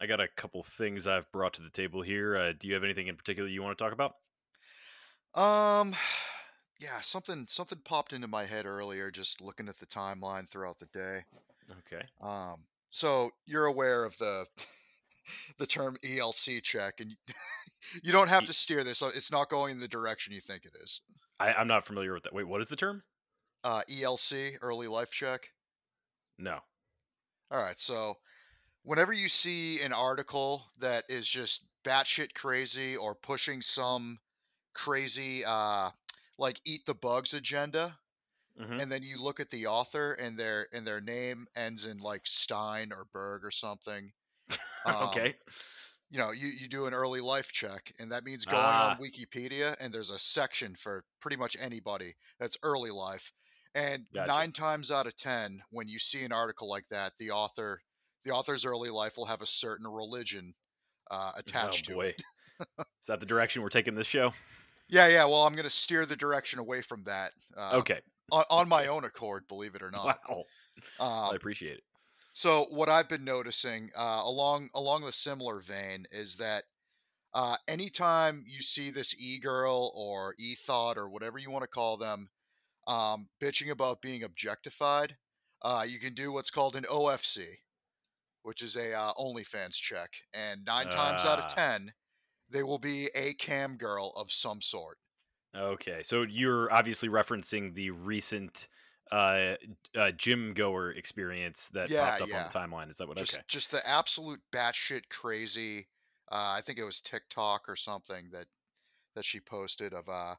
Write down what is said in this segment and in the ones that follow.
I got a couple things I've brought to the table here. Uh, do you have anything in particular you want to talk about? Um, yeah, something something popped into my head earlier just looking at the timeline throughout the day. Okay. Um, so you're aware of the the term ELC check, and you don't have to steer this. It's not going in the direction you think it is. I, I'm not familiar with that. Wait, what is the term? Uh, ELC, early life check. No. All right, so whenever you see an article that is just batshit crazy or pushing some crazy, uh, like eat the bugs agenda, hmm and then you look at the author and their and their name ends in like Stein or Berg or something. Um, okay. you know, you, you do an early life check, and that means going Ah. on Wikipedia, and there's a section for pretty much anybody that's early life. And Gotcha. nine times out of ten, when you see an article like that, the author, the author's early life will have a certain religion uh, attached oh to boy. it. is that the direction we're taking this show? Yeah, yeah. Well, I'm going to steer the direction away from that. Uh, Okay. On, on my own accord, believe it or not. Wow. Um, I appreciate it. So what I've been noticing uh, along along the similar vein is that uh, anytime you see this e girl or e thought or whatever you want to call them um, bitching about being objectified, uh, you can do what's called an OFC, which is a uh, OnlyFans check, and nine times out of Ah. ten, they will be a cam girl of some sort. Okay. So you're obviously referencing the recent uh, uh, gym goer experience that Yeah, popped up yeah. on the timeline. Is that what? Just okay. just the absolute batshit crazy. Uh, I think it was TikTok or something that that she posted of uh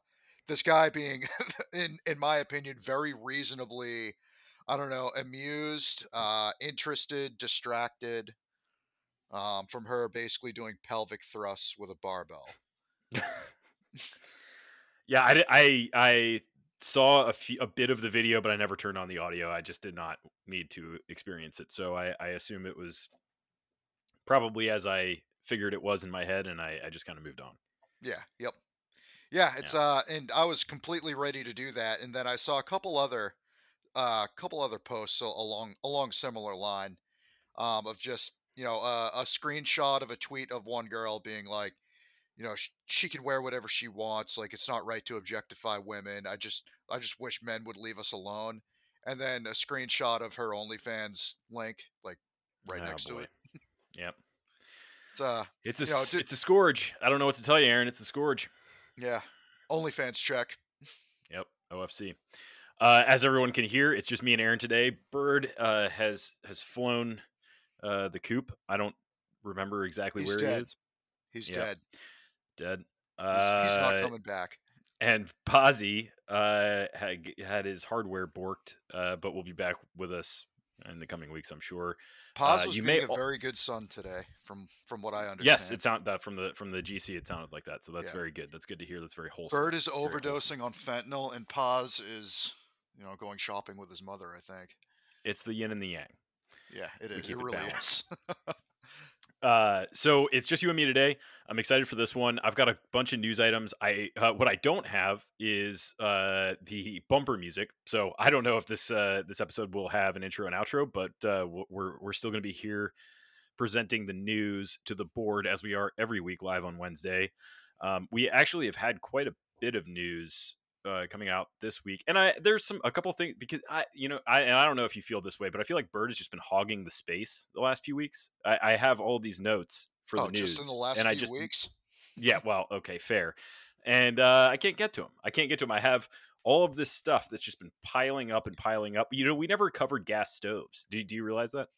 this guy being, in in my opinion, very reasonably, I don't know, amused, uh, interested, distracted. Um, from her basically doing pelvic thrusts with a barbell. Yeah, I, I I saw a few, a bit of the video, but I never turned on the audio. I just did not need to experience it, so I, I assume it was probably as I figured it was in my head, and I, I just kind of moved on. Yeah, yep. Yeah, it's uh and I was completely ready to do that and then I saw a couple other uh couple other posts along along similar line um of just, you know, uh, a screenshot of a tweet of one girl being like, you know, sh- she can wear whatever she wants, like it's not right to objectify women. I just I just wish men would leave us alone. And then a screenshot of her OnlyFans link like right Oh, next to it. Yep, It's uh it's a know, it's a scourge. I don't know what to tell you, Aaron. It's a scourge. yeah, OnlyFans check. Yep, OFC. Uh, as everyone can hear, it's just me and Aaron today. Bird uh, has has flown uh, the coop. I don't remember exactly He's where dead. he is. He's Yeah. dead. Dead. He's, Uh, he's not coming back. and Pazzi uh, had had his hardware borked, uh, but will be back with us in the coming weeks, I'm sure. Paz uh, was you being may a very good son today, from from what I understand. Yes, it sounded that from the from the GC. It sounded like that, so that's Yeah. very good. That's good to hear. That's very wholesome. Bird is wholesome. overdosing on fentanyl, and Paz is, you know, going shopping with his mother. I think. It's the yin and the yang. Yeah, it is. It it really balanced. is. Uh, so it's just you and me today. I'm excited for this one. I've got a bunch of news items. I uh, what I don't have is uh, the bumper music. So I don't know if this uh, this episode will have an intro and outro, but uh, we're we're still going to be here presenting the news to the board as we are every week live on Wednesday. Um, we actually have had quite a bit of news uh, coming out this week, and I there's some a couple things because I you know I and I don't know if you feel this way, but I feel like Bird has just been hogging the space the last few weeks. I, I have all these notes for oh, the news, just in the last and few I just weeks. yeah, well, okay, fair, and uh, I can't get to them. I can't get to them. I have all of this stuff that's just been piling up and piling up. You know, we never covered gas stoves. Do, do you realize that?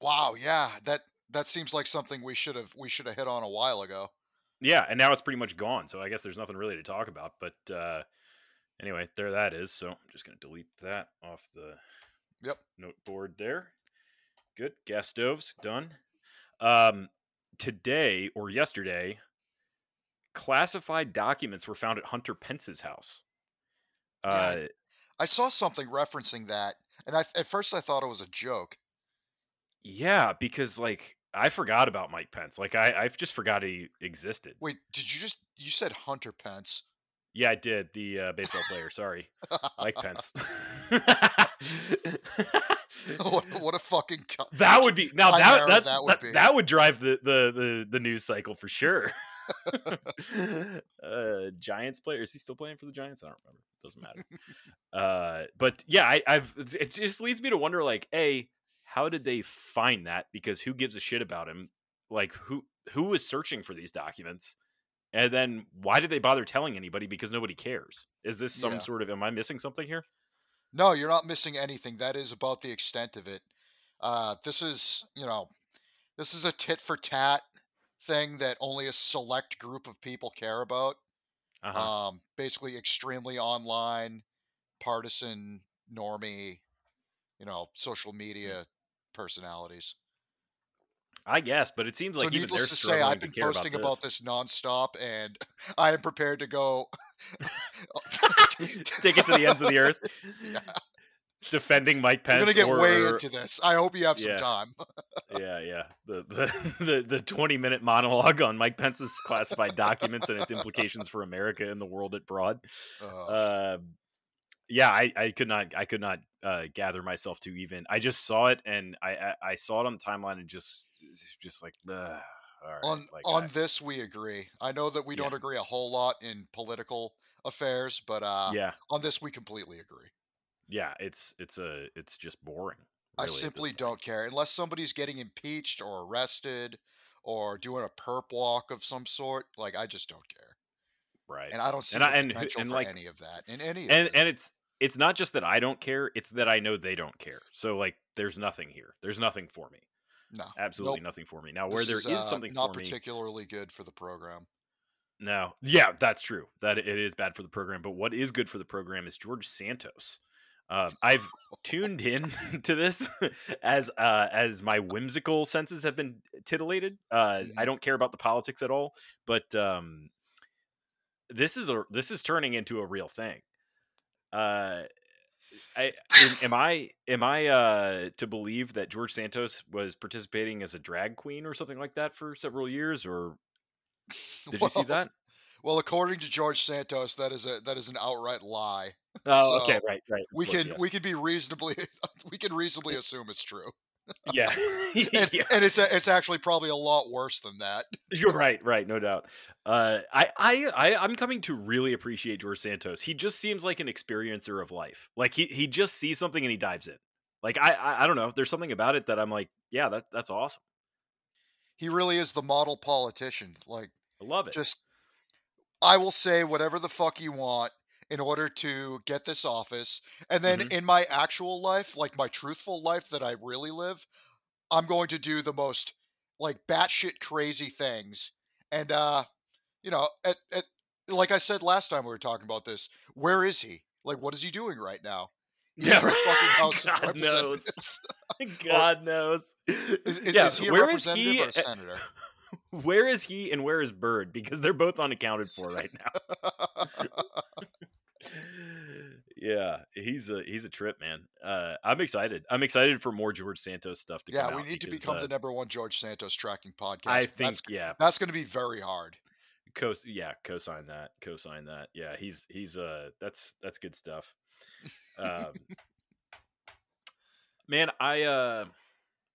Wow. Yeah. That that seems like something we should have we should have hit on a while ago. Yeah, and now it's pretty much gone. So I guess there's nothing really to talk about. But uh, anyway, there that is. So I'm just gonna delete that off the Yep. note board there. Good. Gas stoves done. Um, today or yesterday, classified documents were found at Hunter Pence's house. Uh, Yeah, I saw something referencing that, and I, at first I thought it was a joke. yeah, because like I forgot about Mike Pence. Like I, I just forgot he existed. Wait, did you just you said Hunter Pence? Yeah, I did. The uh, baseball player. Sorry, Mike Pence. what, what a fucking co- that would be now that that that, would that, be. would drive the, the the the news cycle for sure. uh, Giants player is he still playing for the Giants? I don't remember. Doesn't matter. uh, but yeah, I, I've it just leads me to wonder like, a how did they find that? Because who gives a shit about him? Like who who was searching for these documents? And then why did they bother telling anybody? Because nobody cares. Is this some Yeah. sort of? Am I missing something here? No, you're not missing anything. That is about the extent of it. Uh, this is, you know, this is a tit for tat thing that only a select group of people care about. Uh-huh. Um, basically, extremely online, partisan, normie, you know, social media personalities. I guess, but it seems like so, even needless to say, I've been posting about about this nonstop, and I am prepared to go Take it to the ends of the earth. Yeah. Defending Mike We're Pence. gonna get or, way into this. I hope you have some time. yeah, yeah. The, the the the twenty minute monologue on Mike Pence's classified documents and its implications for America and the world at broad. Uh, Uh, yeah, I, I could not I could not uh, gather myself to even. I just saw it and I I, I saw it on the timeline and just just like right, on like, on I- this, we agree. I know that we Yeah. don't agree a whole lot in political affairs, but uh, yeah on this, we completely agree. yeah it's it's a it's just boring. I really, this simply don't care unless somebody's getting impeached or arrested or doing a perp walk of some sort. Like I just don't care, right. and I don't see And I- and- and, like- any of that in any of and it. and it's it's not just that I don't care; it's that I know they don't care. So like, there's nothing here. There's nothing for me. no, Absolutely Nope. nothing for me. Now, where This there is, uh, something not for me, particularly good for the program. no, yeah, that's true. That it is bad for the program. But what is good for the program is George Santos. Um, I've tuned in to this as uh, as my whimsical senses have been titillated. Uh, I Mhm. don't care about the politics at all, but um, this is a this is turning into a real thing. Uh, I am, I am I uh, to believe that George Santos was participating as a drag queen or something like that for several years, or did you see that? Well, according to George Santos, that is a that is an outright lie. Oh, okay, right, right. We course, can we can be reasonably we can reasonably assume it's true, yeah, and, yeah. and it's it's actually probably a lot worse than that. You're right, right, no doubt. Uh, I, I, I, I'm coming to really appreciate George Santos. He just seems like an experiencer of life. Like he, he just sees something and he dives in. Like I, I, I don't know. There's something about it that I'm like, yeah, that, that's awesome. He really is the model politician. Like I love it. just I will say whatever the fuck you want in order to get this office. And then Mhm. in my actual life, like my truthful life that I really live, I'm going to do the most like batshit crazy things. And uh, you know, at, at like I said last time we were talking about this, where is he? Like what is he doing right now? He's Yeah, fucking House of God knows. God knows. Is, is, Yeah, is he a representative he or a at- senator? Where is he and where is Bird? Because they're both unaccounted for right now. yeah, he's a he's a trip, man. Uh, I'm excited. I'm excited for more George Santos stuff to yeah, come Yeah, we need to become uh, the number one George Santos tracking podcast. I think that's, yeah, that's going to be very hard. co yeah, co-sign that, co-sign that. Yeah, he's he's uh that's that's good stuff. Um, man, I uh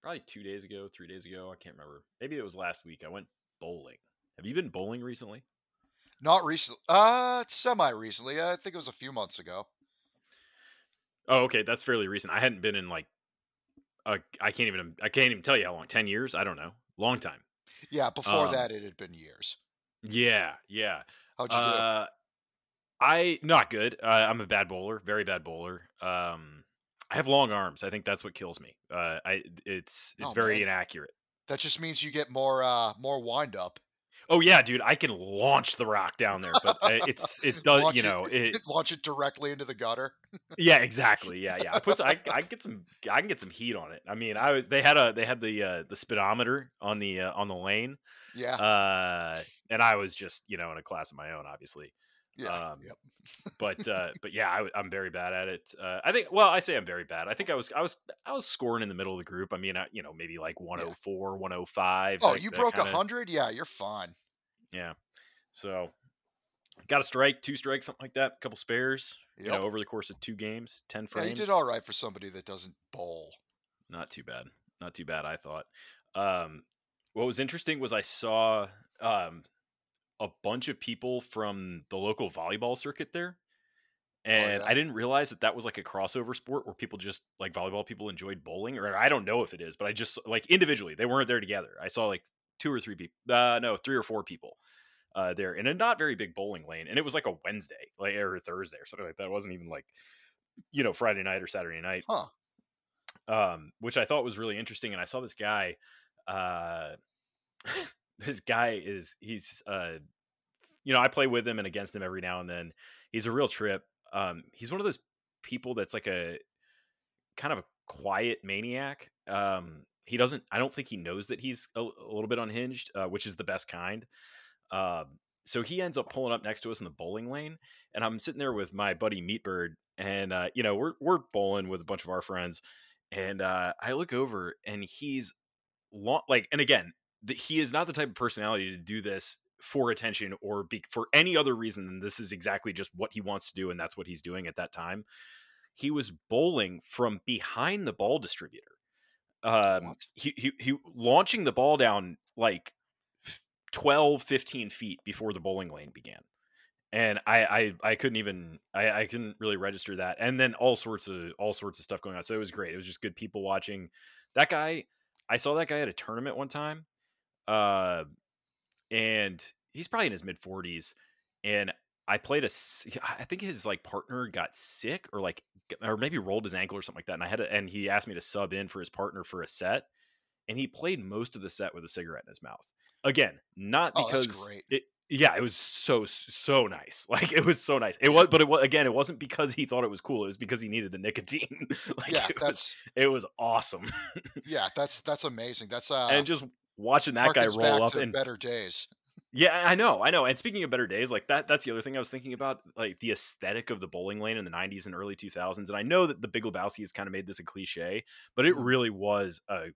probably two days ago, three days ago, I can't remember. Maybe it was last week. I went bowling. Have you been bowling recently? Not recently. Uh, semi recently. I think it was a few months ago. Oh, okay, that's fairly recent. I hadn't been in like uh, I can't even I can't even tell you how long. Ten years? I don't know. Long time. Yeah, before Um, that, it had been years. Yeah, yeah. How'd you do? Uh, I not good. Uh, I'm a bad bowler, very bad bowler. Um, I have long arms. I think that's what kills me. Uh, I it's it's Oh, very man. inaccurate. That just means you get more uh more wind up. Oh yeah, dude, I can launch the rock down there, but uh, it's it does Launch you know it, launch it directly into the gutter. yeah exactly yeah yeah I put I I get some I can get some heat on it. I mean I was they had a they had the uh, the speedometer on the uh, on the lane Yeah, uh, and I was just you know in a class of my own obviously yeah, um, yep. but uh, but yeah, I, am very bad at it. Uh, I think. Well, I say I'm very bad. I think I was I was I was scoring in the middle of the group. I mean, I, you know, maybe like 104, 105. Oh, that- you that broke a hundred? Yeah, you're fine. Yeah. So got a strike, two strikes, something like that. A couple spares. You know, over the course of two games, ten Yeah, frames. you did all right for somebody that doesn't bowl. not too bad. Not too bad. I thought. Um, what was interesting was I saw um, a bunch of people from the local volleyball circuit there. Oh, And yeah. I didn't realize that that was like a crossover sport where people just like volleyball people enjoyed bowling, or I don't know if it is, but I just like individually they weren't there together. I saw like two or three people, uh, no, three or four people uh, there in a not very big bowling lane, and it was like a Wednesday, like or Thursday or something like that. It wasn't even like you know Friday night or Saturday night Huh. um, which I thought was really interesting. And I saw this guy. Uh, this guy is he's uh, you know I play with him and against him every now and then. He's a real trip. Um, he's one of those people that's like a kind of a quiet maniac. Um, he doesn't. I don't think he knows that he's a, a little bit unhinged, uh, which is the best kind. Um, so he ends up pulling up next to us in the bowling lane, and I'm sitting there with my buddy Meatbird, and uh, you know we're we're bowling with a bunch of our friends, and uh, I look over and he's long, like, and again, the, he is not the type of personality to do this for attention or be, for any other reason than this is exactly just what he wants to do, and that's what he's doing at that time. He was bowling from behind the ball distributor. Um, he, he he launching the ball down like 12 15 feet before the bowling lane began and I, I i couldn't even I, I couldn't really register that and then all sorts of all sorts of stuff going on so it was great it was just good people watching that guy i saw that guy at a tournament one time uh and he's probably in his mid 40s and i played a, I think his like partner got sick or like or maybe rolled his ankle or something like that and i had to, and he asked me to sub in for his partner for a set and he played most of the set with a cigarette in his mouth again not Oh, because great. it yeah it was so so nice like it was so nice it was but it was again it wasn't because he thought it was cool it was because he needed the nicotine like yeah, it was that's it was awesome yeah, that's that's amazing. That's uh and just watching that guy roll up and better days. yeah, I know, I know. And speaking of better days, like that that's the other thing I was thinking about, like the aesthetic of the bowling lane in the 90s and early 2000s. And I know that the Big Lebowski has kind of made this a cliche, but it Mhm. really was a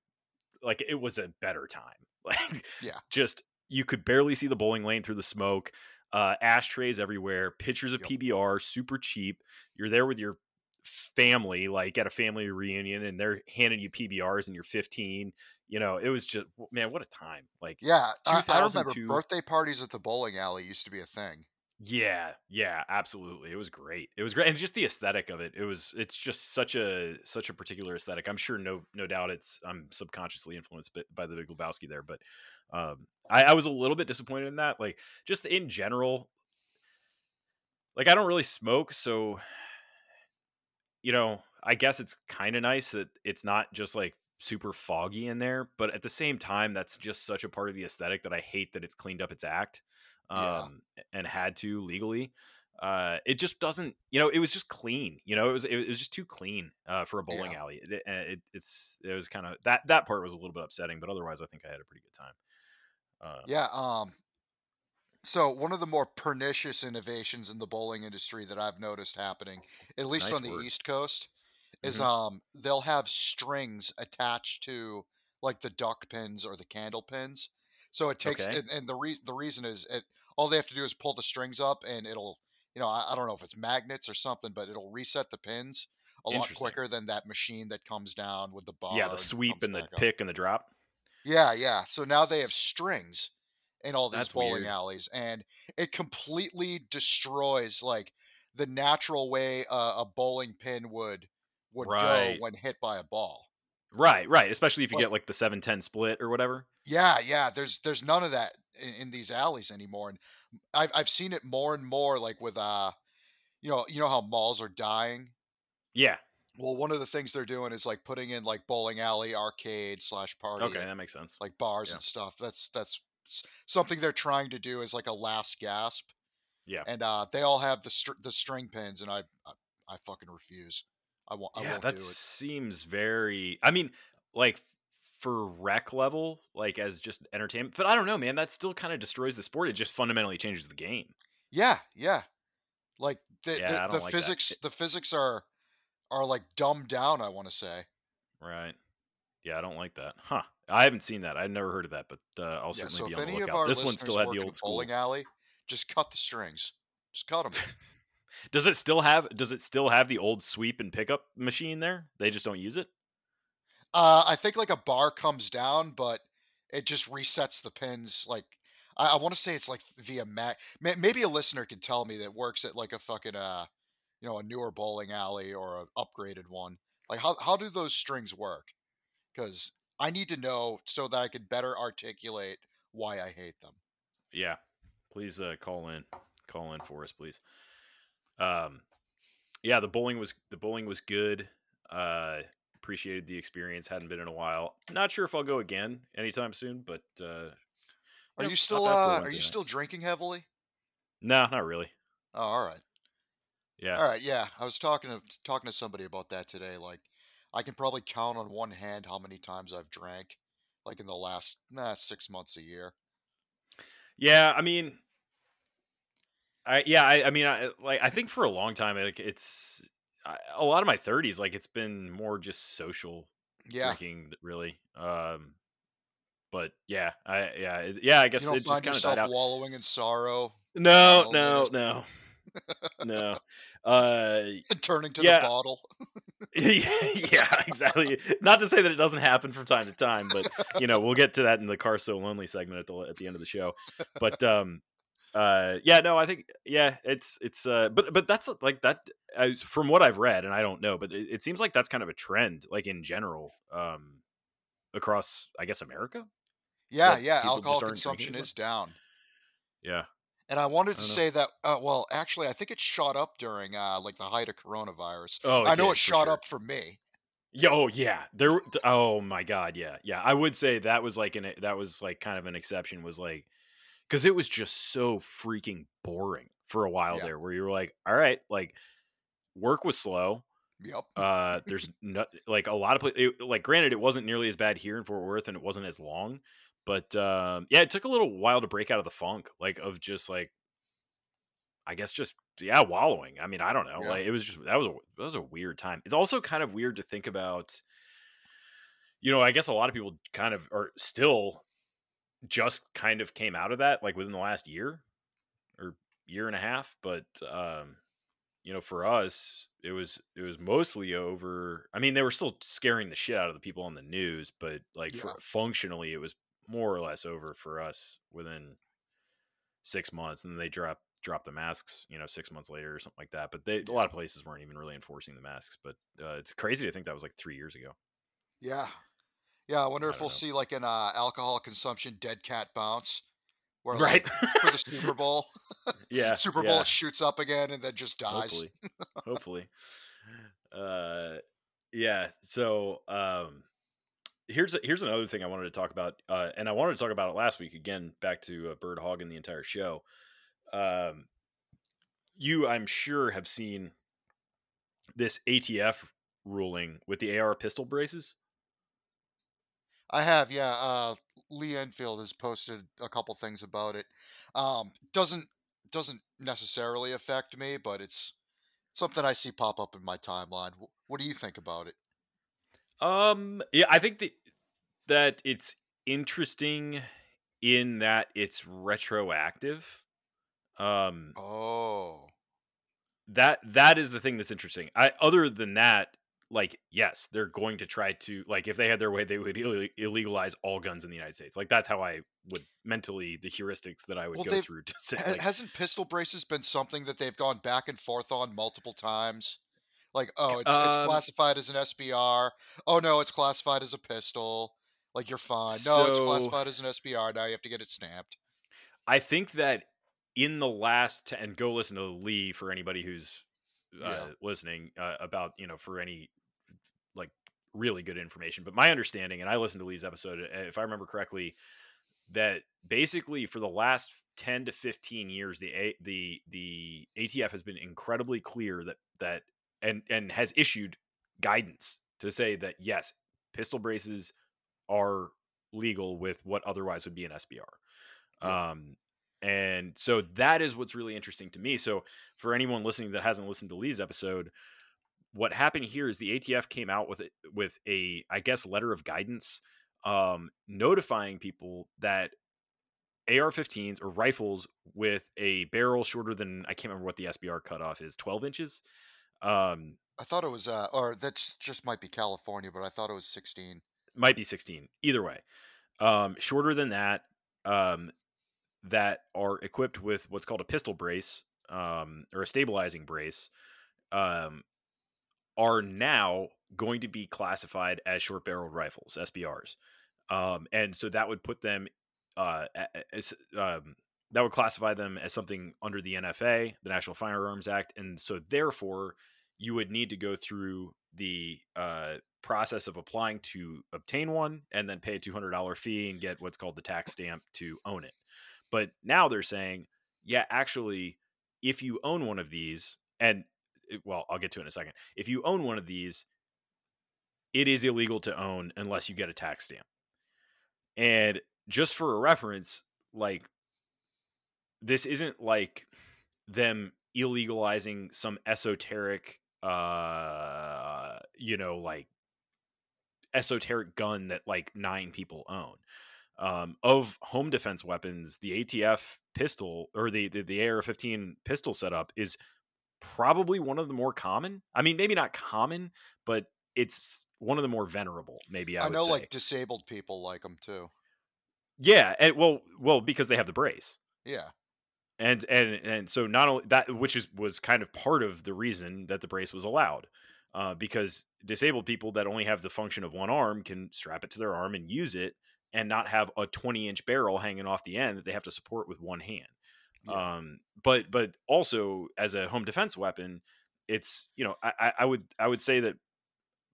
like it was a better time. Like Yeah. just you could barely see the bowling lane through the smoke. Uh ashtrays everywhere, pictures of Yep. PBR, super cheap. You're there with your family like at a family reunion and they're handing you PBRs and you're 15 you know it was just man what a time like Yeah, I, I remember 2002 birthday parties at the bowling alley used to be a thing. Yeah, yeah, absolutely. It was great. It was great, and just the aesthetic of it. It was. It's just such a such a particular aesthetic. I'm sure, no no doubt, it's. I'm subconsciously influenced by, by the Big Lebowski there, but um, I, I was a little bit disappointed in that. Like, just in general, like I don't really smoke, so you know, I guess it's kind of nice that it's not just like super foggy in there, but at the same time, that's just such a part of the aesthetic that I hate that it's cleaned up its act Yeah. um, and had to legally. Uh, it just doesn't, you know, it was just clean. You know, it was it was just too clean uh, for a bowling Yeah. alley. It, it, it's it was kind of that that part was a little bit upsetting, but otherwise, I think I had a pretty good time. Uh, Yeah, um so one of the more pernicious innovations in the bowling industry that I've noticed happening, at least Nice on the word. East Coast, is Mhm. um they'll have strings attached to like the duck pins or the candle pins. So it takes Okay. and, and the re- the reason is it all they have to do is pull the strings up and it'll you know I, I don't know if it's magnets or something, but it'll reset the pins a lot quicker than that machine that comes down with the bar. yeah, the sweep comes and the back up. pick and the drop. Yeah, yeah. So now they have strings in all these That's bowling weird. alleys, and it completely destroys like the natural way uh, a bowling pin would would Right. go when hit by a ball. Right, right. Especially if you Like- get like the 7-10 split or whatever. Yeah, yeah. There's there's none of that in, in these alleys anymore, and I've I've seen it more and more. Like with uh, you know, you know how malls are dying. Yeah. Well, one of the things they're doing is like putting in like bowling alley, arcade slash party, Okay, that makes sense. like bars Yeah. and stuff. That's that's something they're trying to do as like a last gasp. Yeah. And uh, they all have the str- the string pins, and I, I I fucking refuse. I won't. I yeah, won't that do it. seems very. I mean, like for rec level, like as just entertainment. But I don't know, man. That still kind of destroys the sport. It just fundamentally changes the game. Yeah, yeah. Like the Yeah, the, the like that. physics the physics are are like dumbed down. I want to say. Right. Yeah, I don't like that. Huh. I haven't seen that. I've never heard of that, but uh, I'll Yeah. certainly So be on the lookout. This one still had the old school. bowling alley, just cut the strings. Just cut them. Does it still have? Does it still have the old sweep and pickup machine there? They just don't use it. Uh, I think like a bar comes down, but it just resets the pins. Like I, I want to say it's like via Mac. Maybe a listener can tell me that works at like a fucking uh, you know, a newer bowling alley or an upgraded one. Like how how do those strings work? Because I need to know so that I can better articulate why I hate them. Yeah, please uh, call in, call in for us, please. Um, yeah, the bowling was the bowling was good. Uh, appreciated the experience. Hadn't been in a while. Not sure if I'll go again anytime soon, but uh, are you, still uh, are you still drinking heavily? No, not really. Oh, all right. Yeah. All right. Yeah, I was talking to talking to somebody about that today. Like, I can probably count on one hand how many times I've drank, like in the last nah, six months a year. Yeah, I mean, I yeah, I, I mean, I like I think for a long time, like it's a lot of my 30s, like it's been more just social yeah. drinking, really. Um, but yeah, I yeah yeah, I guess you don't it find just kind of wallowing in sorrow. No, no, no, no. Uh, and turning to yeah. the bottle. yeah, exactly. Not to say that it doesn't happen from time to time, but you know we'll get to that in the car so lonely segment at the at the end of the show. But um, uh, yeah, no, I think yeah, it's it's uh, but but that's like that uh, from what I've read, and I don't know, but it, it seems like that's kind of a trend, like in general, um, across I guess America. Yeah, yeah, alcohol consumption is down. Yeah, and I wanted to say that, uh, well, actually, I think it shot up during uh, like the height of coronavirus. Oh, I know did, it shot sure. up for me. Yo, oh, yeah, there. Oh my god, yeah, yeah. I would say that was like an that was like kind of an exception. Was like because it was just so freaking boring for a while Yeah. there, where you were like, all right, like work was slow. Yep. Uh, there's no like a lot of places. Like, granted, it wasn't nearly as bad here in Fort Worth, and it wasn't as long. But um, yeah, it took a little while to break out of the funk, like of just like, I guess just yeah, wallowing. I mean, I don't know. Yeah. Like it was just that was a that was a weird time. It's also kind of weird to think about. You know, I guess a lot of people kind of are still just kind of came out of that like within the last year or year and a half, but um, you know, for us, it was it was mostly over. I mean, they were still scaring the shit out of the people on the news, but like for, functionally, it was more or less over for us within six months, and then they drop dropped the masks, you know, six months later or something like that. But they a lot of places weren't even really enforcing the masks. But uh, it's crazy to think that was like three years ago. Yeah. Yeah. I wonder I if we'll know. see like an uh, alcohol consumption dead cat bounce, where Right. for the Super Bowl, yeah. Super. Bowl it shoots up again and then just dies. hopefully hopefully uh yeah so um here's here's another thing i wanted to talk about uh and i wanted to talk about it last week again back to uh, bird hogging the entire show um you i'm sure have seen this atf ruling with the ar pistol braces I have, yeah. Uh, Lee Enfield has posted a couple things about it. Um, doesn't doesn't necessarily affect me, but it's something I see pop up in my timeline. What do you think about it? Um yeah i think that that it's interesting in that it's retroactive um Oh, that that is the thing that's interesting. I other than that, like yes, they're going to try to like if they had their way, they would Ill- illegalize all guns in the United States. Like that's how I would mentally the heuristics that I would Well, go through to say. Like, hasn't pistol braces been something that they've gone back and forth on multiple times? Like, oh, it's it's Um, classified as an SBR. Oh no, it's classified as a pistol. Like you're fine. No, it's classified as an SBR. Now you have to get it stamped. I think that in the last and go listen to Lee for anybody who's uh, Yeah. listening uh, about you know for any like really good information. But my understanding, and I listened to Lee's episode, uh, if I remember correctly, that basically for the last 10 to 15 years the A, the the ATF has been incredibly clear that that and and has issued guidance to say that yes pistol braces are legal with what otherwise would be an SBR um and so that is what's really interesting to me. So for anyone listening that hasn't listened to Lee's episode what happened here is the ATF came out with it with a I guess letter of guidance um, notifying people that AR-15s or rifles with a barrel shorter than I can't remember what the SBR cutoff is, 12 inches. Um, I thought it was, uh, or that's just might be California, but I thought it was 16. Might be 16. Either way, um, shorter than that, um, that are equipped with what's called a pistol brace um, or a stabilizing brace, um, are now going to be classified as short barreled rifles, SBRs. Um, and so that would put them uh, as, um, that would classify them as something under the NFA, the National Firearms Act, and so therefore you would need to go through the uh, process of applying to obtain one and then pay a $200 fee and get what's called the tax stamp to own it. But now they're saying, yeah, actually, if you own one of these, and eh, well, I'll get to it in a second. If you own one of these, it is illegal to own unless you get a tax stamp. And just for a reference, like this isn't like them illegalizing some esoteric uh you know like esoteric gun that like nine people own um of home defense weapons the atf pistol or the the, the ar-15 pistol setup is probably one of the more common i mean maybe not common but it's one of the more venerable maybe i, I know say. like disabled people like them too. yeah and well well because they have the brace Yeah. And and and so not only that which is was kind of part of the reason that the brace was allowed uh, because disabled people that only have the function of one arm can strap it to their arm and use it and not have a 20 inch barrel hanging off the end that they have to support with one hand Yeah. um but but also as a home defense weapon it's you know i I- would i would say that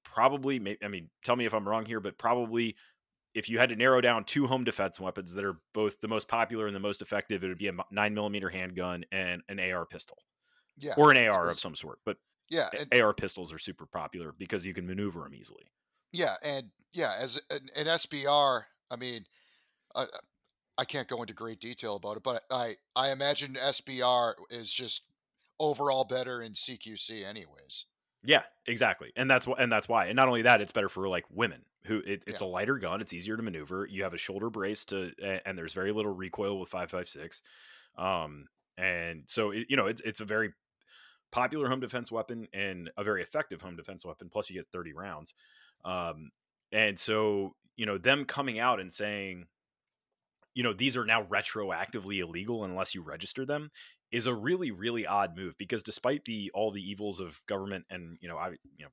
probably i mean tell me if i'm wrong here but probably if you had to narrow down two home defense weapons that are both the most popular and the most effective, it would be a nine millimeter handgun and an AR pistol, Yeah. or an AR of some sort. But yeah. And, AR pistols are super popular because you can maneuver them easily. yeah. And yeah, as an, an SBR, I mean, I, I can't go into great detail about it, but I, I imagine SBR is just overall better in CQC anyways. Yeah, exactly, and that's why. And that's why. And not only that, it's better for like women who it, it's Yeah. a lighter gun. It's easier to maneuver. You have a shoulder brace to, and there's very little recoil with five five six. Um, and so it, you know it's it's a very popular home defense weapon and a very effective home defense weapon. Plus, you get thirty rounds. Um, and so you know them coming out and saying, you know, these are now retroactively illegal unless you register them is a really really odd move because despite the all the evils of government and you know I you know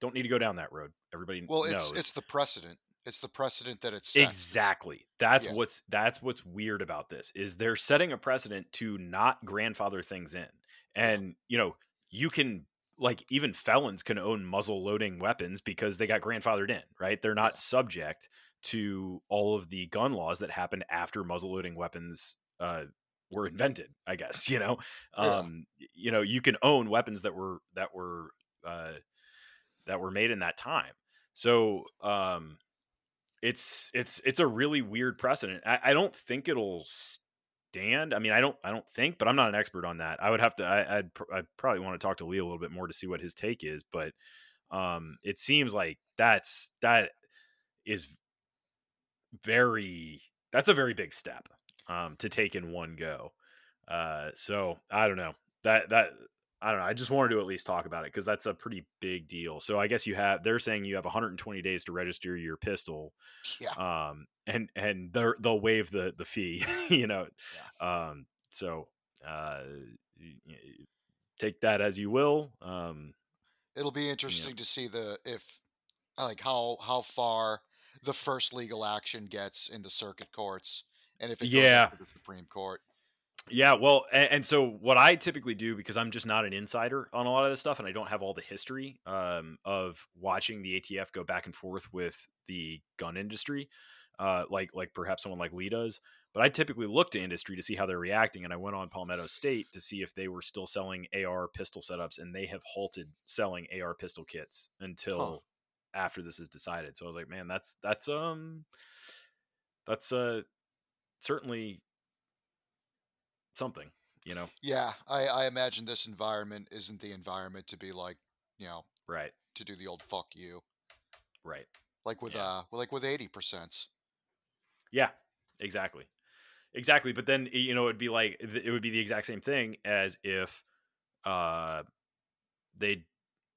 don't need to go down that road. Everybody Well, it's knows it's the precedent. It's the precedent that it's exactly. That's Yeah. what's that's what's weird about this is they're setting a precedent to not grandfather things in, and you know you can like even felons can own muzzle loading weapons because they got grandfathered in, right? They're not Yeah. subject to all of the gun laws that happened after muzzle loading weapons uh, were invented. I guess you know, um, y- you know, you can own weapons that were that were uh, that were made in that time. So um, it's it's it's a really weird precedent. I, I don't think it'll stand. I mean, I don't I don't think, but I'm not an expert on that. I would have to. I, I'd pr- I'd probably want to talk to Lee a little bit more to see what his take is. But um, it seems like that's that is very that's a very big step um, to take in one go. Uh, so I don't know that that I don't know. I just wanted to at least talk about it because that's a pretty big deal. So I guess you have they're saying you have 120 days to register your pistol, Yeah. um, and and they're, they'll waive the the fee, you know. Um, so uh, take that as you will. Um, It'll be interesting to see the if like how how far the first legal action gets in the circuit courts and if it goes Yeah. to the Supreme Court. Yeah, well, and, and so what I typically do because I'm just not an insider on a lot of this stuff, and I don't have all the history um, of watching the ATF go back and forth with the gun industry, uh, like like perhaps someone like Lee does. But I typically look to industry to see how they're reacting, and I went on Palmetto State to see if they were still selling AR pistol setups, and they have halted selling AR pistol kits until after this is decided. So I was like, man, that's that's um that's uh certainly something, you know. Yeah, I, I imagine this environment isn't the environment to be like, you know, Right. to do the old fuck you. Right. Like with Yeah. uh like with eighty percent. Yeah. Exactly. Exactly. But then you know it'd be like it would be the exact same thing as if uh they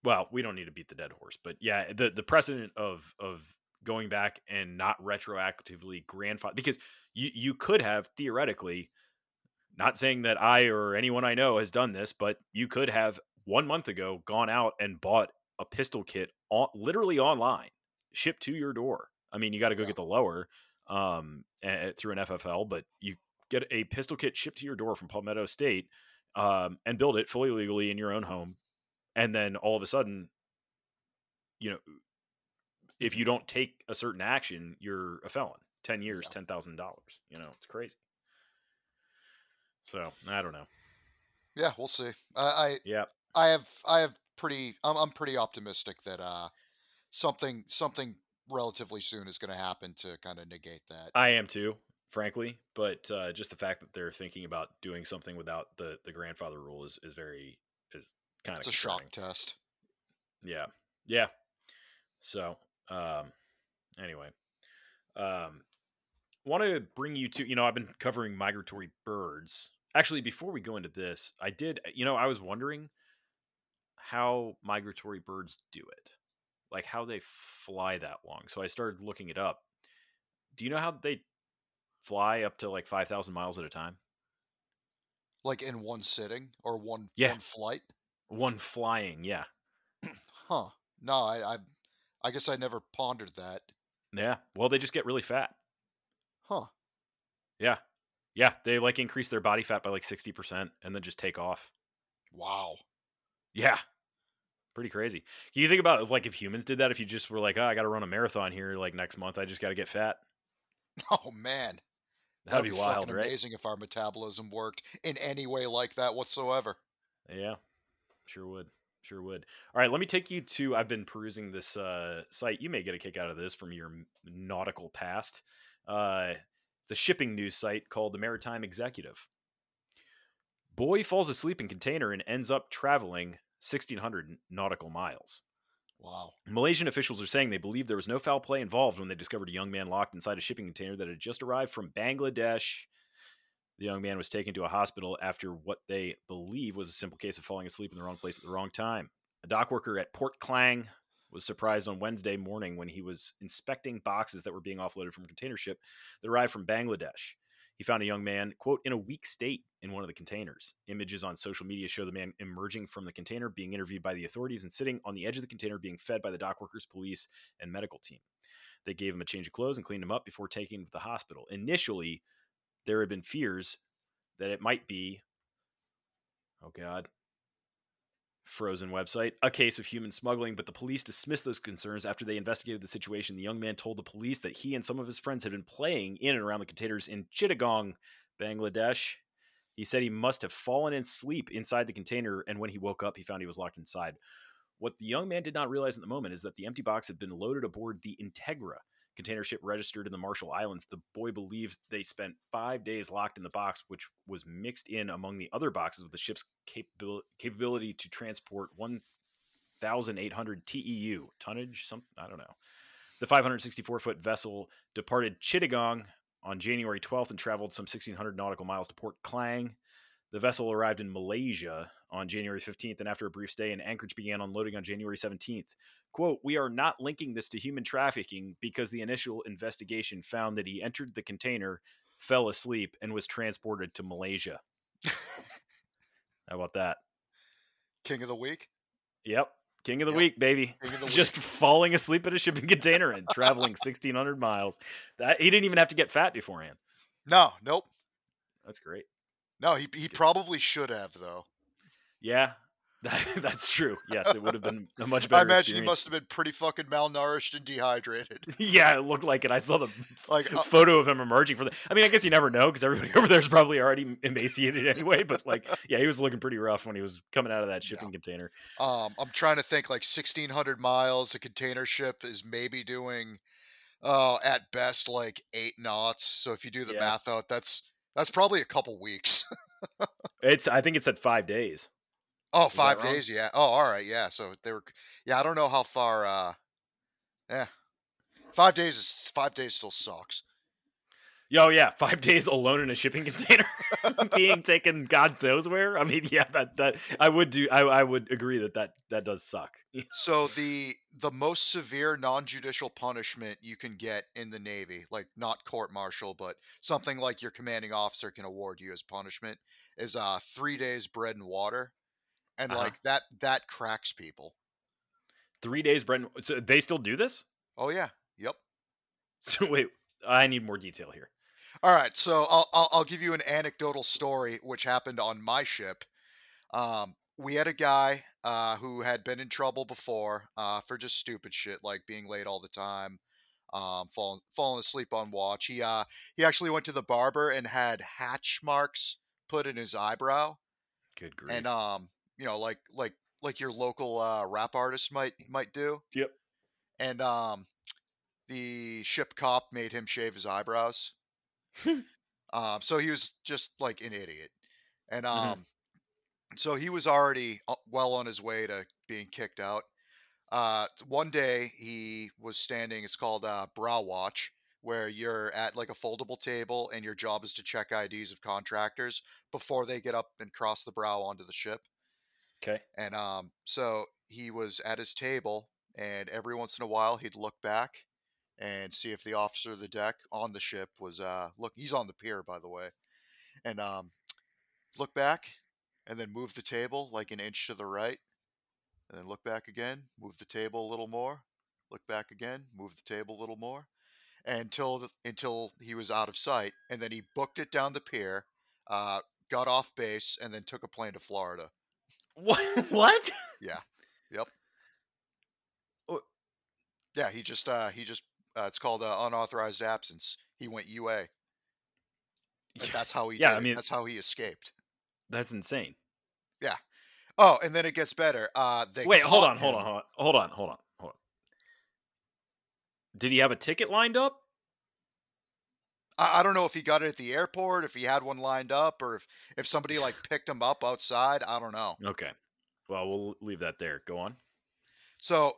well, we don't need to beat the dead horse, but yeah, the the precedent of of going back and not retroactively grandfather because you you could have theoretically not saying that I or anyone I know has done this, but you could have one month ago gone out and bought a pistol kit on, literally online, shipped to your door. I mean, you got to go yeah. get the lower um, a, through an FFL, but you get a pistol kit shipped to your door from Palmetto State um, and build it fully legally in your own home. And then all of a sudden, you know, if you don't take a certain action, you're a felon. 10 years, yeah. $10,000. You know, it's crazy. So I don't know. Yeah, we'll see. Uh, I yeah, I have I have pretty. I'm I'm pretty optimistic that uh something something relatively soon is going to happen to kind of negate that. I am too, frankly. But uh, just the fact that they're thinking about doing something without the the grandfather rule is is very is kind of it's a shock test. Yeah, yeah. So um, anyway, um, want to bring you to you know I've been covering migratory birds Actually, before we go into this, I did, uh, you know, I was wondering how migratory birds do it, like how they fly that long. So I started looking it up. Do you know how they fly up to like 5,000 miles at a time? Like in one sitting or one, yeah. one flight? One flying, yeah. huh. No, I, I, I guess I never pondered that. Yeah. Well, they just get really fat. Huh. Yeah. Yeah, they like increase their body fat by like 60% and then just take off. Wow. Yeah. Pretty crazy. Can you think about like if humans did that if you just were like, "Oh, I got to run a marathon here like next month. I just got to get fat." Oh man. That'd, That'd be, be wild, right? Amazing if our metabolism worked in any way like that whatsoever. Yeah. Sure would. Sure would. All right, let me take you to I've been perusing this uh, site. You may get a kick out of this from your nautical past. Uh, it's a shipping news site called the Maritime Executive. Boy falls asleep in container and ends up traveling 1,600 nautical miles. Wow. Malaysian officials are saying they believe there was no foul play involved when they discovered a young man locked inside a shipping container that had just arrived from Bangladesh. The young man was taken to a hospital after what they believe was a simple case of falling asleep in the wrong place at the wrong time. A dock worker at Port Klang was surprised on Wednesday morning when he was inspecting boxes that were being offloaded from a container ship that arrived from Bangladesh. He found a young man, quote, in a weak state in one of the containers. Images on social media show the man emerging from the container, being interviewed by the authorities, and sitting on the edge of the container being fed by the dock workers, police, and medical team. They gave him a change of clothes and cleaned him up before taking him to the hospital. Initially, there had been fears that it might be, oh God, Frozen website, a case of human smuggling, but the police dismissed those concerns after they investigated the situation. The young man told the police that he and some of his friends had been playing in and around the containers in Chittagong, Bangladesh. He said he must have fallen in sleep inside the container, and when he woke up, he found he was locked inside. What the young man did not realize at the moment is that the empty box had been loaded aboard the Integra, container ship registered in the Marshall Islands. The boy believes they spent five days locked in the box, which was mixed in among the other boxes with the ship's capabil- capability to transport 1,800 TEU tonnage. Some I don't know. The 564 foot vessel departed Chittagong on January 12th and traveled some 1,600 nautical miles to Port Klang. The vessel arrived in Malaysia on January 15th, and after a brief stay in Anchorage, began unloading on January 17th. Quote, We are not linking this to human trafficking because the initial investigation found that he entered the container, fell asleep, and was transported to Malaysia. How about that? King of the week? Yep. King of the yep. week, baby. The Just falling asleep in a shipping container and traveling 1,600 miles. That He didn't even have to get fat beforehand. No, nope. That's great. No, he, he probably should have, though. Yeah, that's true. Yes, it would have been a much better. I imagine experience. he must have been pretty fucking malnourished and dehydrated. yeah, it looked like it. I saw the like uh, photo of him emerging from the. I mean, I guess you never know because everybody over there is probably already emaciated anyway. But like, yeah, he was looking pretty rough when he was coming out of that shipping yeah. container. Um, I'm trying to think like 1,600 miles. A container ship is maybe doing, uh, at best like eight knots. So if you do the yeah. math out, that's that's probably a couple weeks. it's. I think it's at five days. Oh, five days, yeah. Oh, all right, yeah. So they were, yeah. I don't know how far. uh Yeah, five days is five days still sucks. Yo, yeah, five days alone in a shipping container, being taken God knows where. I mean, yeah, that that I would do. I, I would agree that that that does suck. so the the most severe non-judicial punishment you can get in the Navy, like not court martial, but something like your commanding officer can award you as punishment, is uh three days bread and water, and Uh-huh. like that that cracks people. Three days, Brent. So they still do this? Oh yeah, yep. So wait, I need more detail here. All right, so I'll, I'll I'll give you an anecdotal story which happened on my ship. Um, we had a guy uh, who had been in trouble before uh, for just stupid shit like being late all the time, um, falling falling asleep on watch. He uh he actually went to the barber and had hatch marks put in his eyebrow, Good grief. and um you know like like like your local uh, rap artist might might do. Yep. And um the ship cop made him shave his eyebrows. um, so he was just like an idiot, and um, Mhm. so he was already uh, well on his way to being kicked out. Uh, one day he was standing. It's called uh, brow watch, where you're at like a foldable table, and your job is to check IDs of contractors before they get up and cross the brow onto the ship. Okay. And um, so he was at his table, and every once in a while he'd look back and see if the officer of the deck on the ship was uh look. He's on the pier, by the way, and um, look back, and then move the table like an inch to the right, and then look back again, move the table a little more, look back again, move the table a little more, until the, until he was out of sight, and then he booked it down the pier, uh, got off base, and then took a plane to Florida. What? What? Yeah. Yep. Oh. Yeah, he just uh he just uh, it's called uh, unauthorized absence. He went UA. That's how he Yeah, did I mean- that's how he escaped. That's insane. Yeah. Oh, and then it gets better. Uh they Wait, hold on, hold on, hold on, hold on, hold on, hold on. Did he have a ticket lined up? I, I don't know if he got it at the airport, if he had one lined up, or if if somebody like picked him up outside. I don't know. Okay. Well, we'll leave that there. Go on. So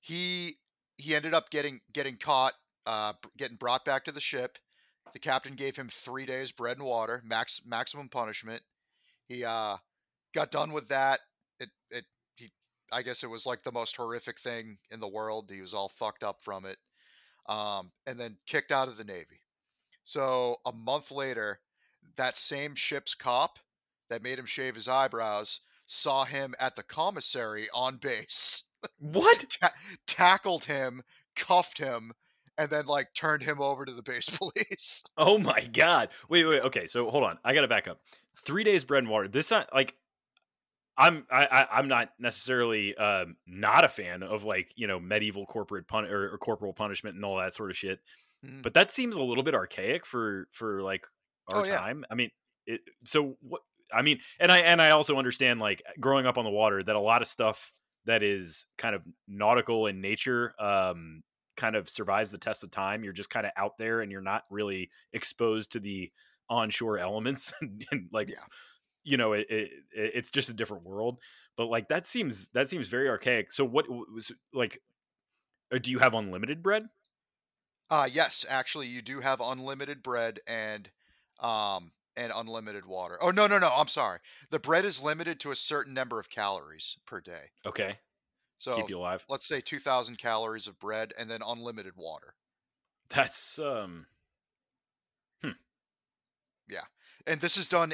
he he ended up getting getting caught, uh, getting brought back to the ship. The captain gave him three days bread and water, max maximum punishment. He uh, got done with that. It it he I guess it was like the most horrific thing in the world. He was all fucked up from it, um, and then kicked out of the navy. So a month later, that same ship's cop that made him shave his eyebrows saw him at the commissary on base What? ta- tackled him, cuffed him, and then like turned him over to the base police. Oh my god! Wait, wait. Okay, so hold on. I gotta back up. Three days bread and water. This not like. I'm I, I I'm not necessarily um, not a fan of like you know medieval corporate pun or, or corporal punishment and all that sort of shit, Mm. but that seems a little bit archaic for for like our Oh, yeah. time. I mean, it, so what? I mean, and I and I also understand like growing up on the water that a lot of stuff that is kind of nautical in nature um, kind of survives the test of time. You're just kind of out there and you're not really exposed to the onshore elements and, and like Yeah. you know it, it it's just a different world. But like that seems that seems very archaic. So what was like? uh, Do you have unlimited bread? Uh yes, actually you do have unlimited bread and um and unlimited water. Oh no no no, I'm sorry. The bread is limited to a certain number of calories per day. Okay, So keep you alive. let's say 2000 calories of bread and then unlimited water. That's um hmm. Yeah. And this is done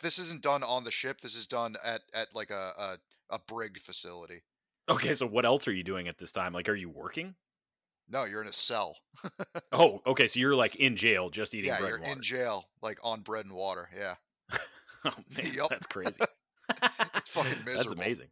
this isn't done on the ship. This is done at at like a a, a brig facility. okay. So what else are you doing at this time? Like, are you working? No, you're in a cell. Oh, okay. So you're like in jail, just eating yeah, bread you're and water. in jail like on bread and water. Yeah. oh man, that's crazy. It's fucking miserable. That's amazing.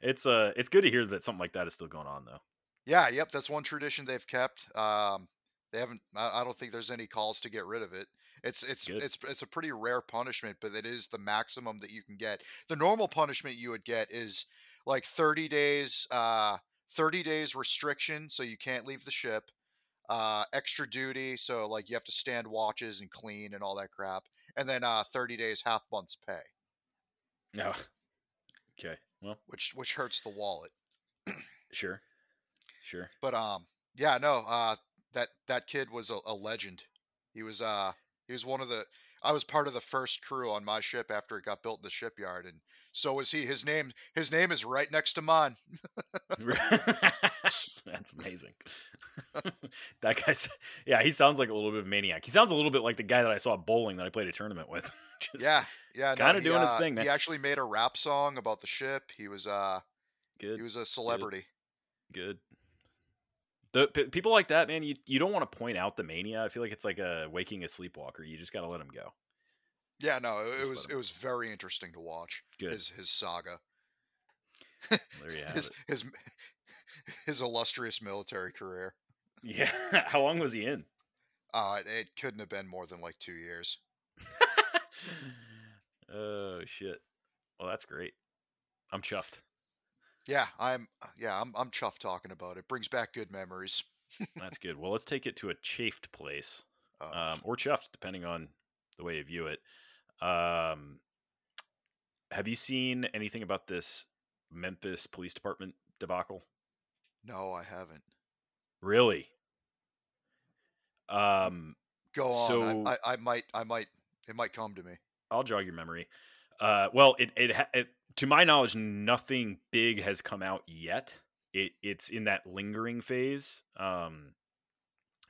It's uh, it's good to hear that something like that is still going on though. Yeah, yep, that's one tradition they've kept. Um, they haven't. I, I don't think there's any calls to get rid of it. It's it's Good. it's it's a pretty rare punishment, but it is the maximum that you can get. The normal punishment you would get is like 30 days, uh, 30 days restriction, so you can't leave the ship. Uh, extra duty, so like you have to stand watches and clean and all that crap, and then uh, 30 days half month's pay, No. Okay. Well, which which hurts the wallet. sure, sure. But um, yeah, no, uh, that that kid was a, a legend. He was uh he was one of the I was part of the first crew on my ship after it got built in the shipyard, and so was he. His name his name is right next to mine. That's amazing. that guy's yeah, he sounds like a little bit of maniac. He sounds a little bit like the guy that I saw bowling that I played a tournament with. Just yeah, yeah, kind of no, doing he, his uh, thing, man. He actually made a rap song about the ship. He was uh Good. he was a celebrity. Good. The p- people like that, man. You you don't want to point out the mania. I feel like it's like a waking a sleepwalker. You just got to let him go. Yeah, no, it, Just was it was very interesting to watch Good. his his saga, there you have his it. his his illustrious military career. Yeah. How long was he in? Uh, it couldn't have been more than like two years. oh shit. Well, that's great. I'm chuffed. Yeah, I'm yeah I'm I'm chuffed talking about it. Brings back good memories. That's good. Well, let's take it to a chafed place, Uh, um, or chuffed, depending on the way you view it. Um, have you seen anything about this Memphis Police Department debacle? no, I haven't. Really? Um, Go on. So- I, I I might I might it might come to me. I'll jog your memory. Uh, well, it, it ha- it to my knowledge, nothing big has come out yet. It it's in that lingering phase. Um,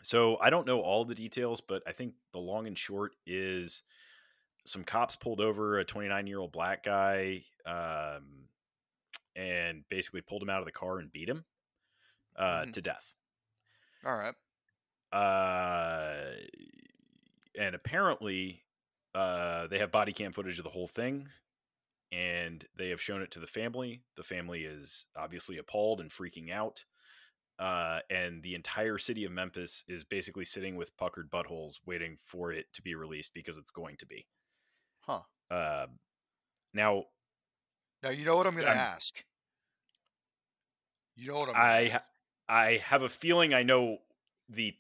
so I don't know all the details, but I think the long and short is some cops pulled over a 29 year old black guy, um, and basically pulled him out of the car and beat him uh, Mhm. to death. All right. Uh, and apparently, uh, they have body cam footage of the whole thing, and they have shown it to the family. The family is obviously appalled and freaking out. Uh, and the entire city of Memphis is basically sitting with puckered buttholes, waiting for it to be released because it's going to be. Huh. Uh, now, Now you know what I'm going to ask. You know what I'm. I ask. ha- I have a feeling I know the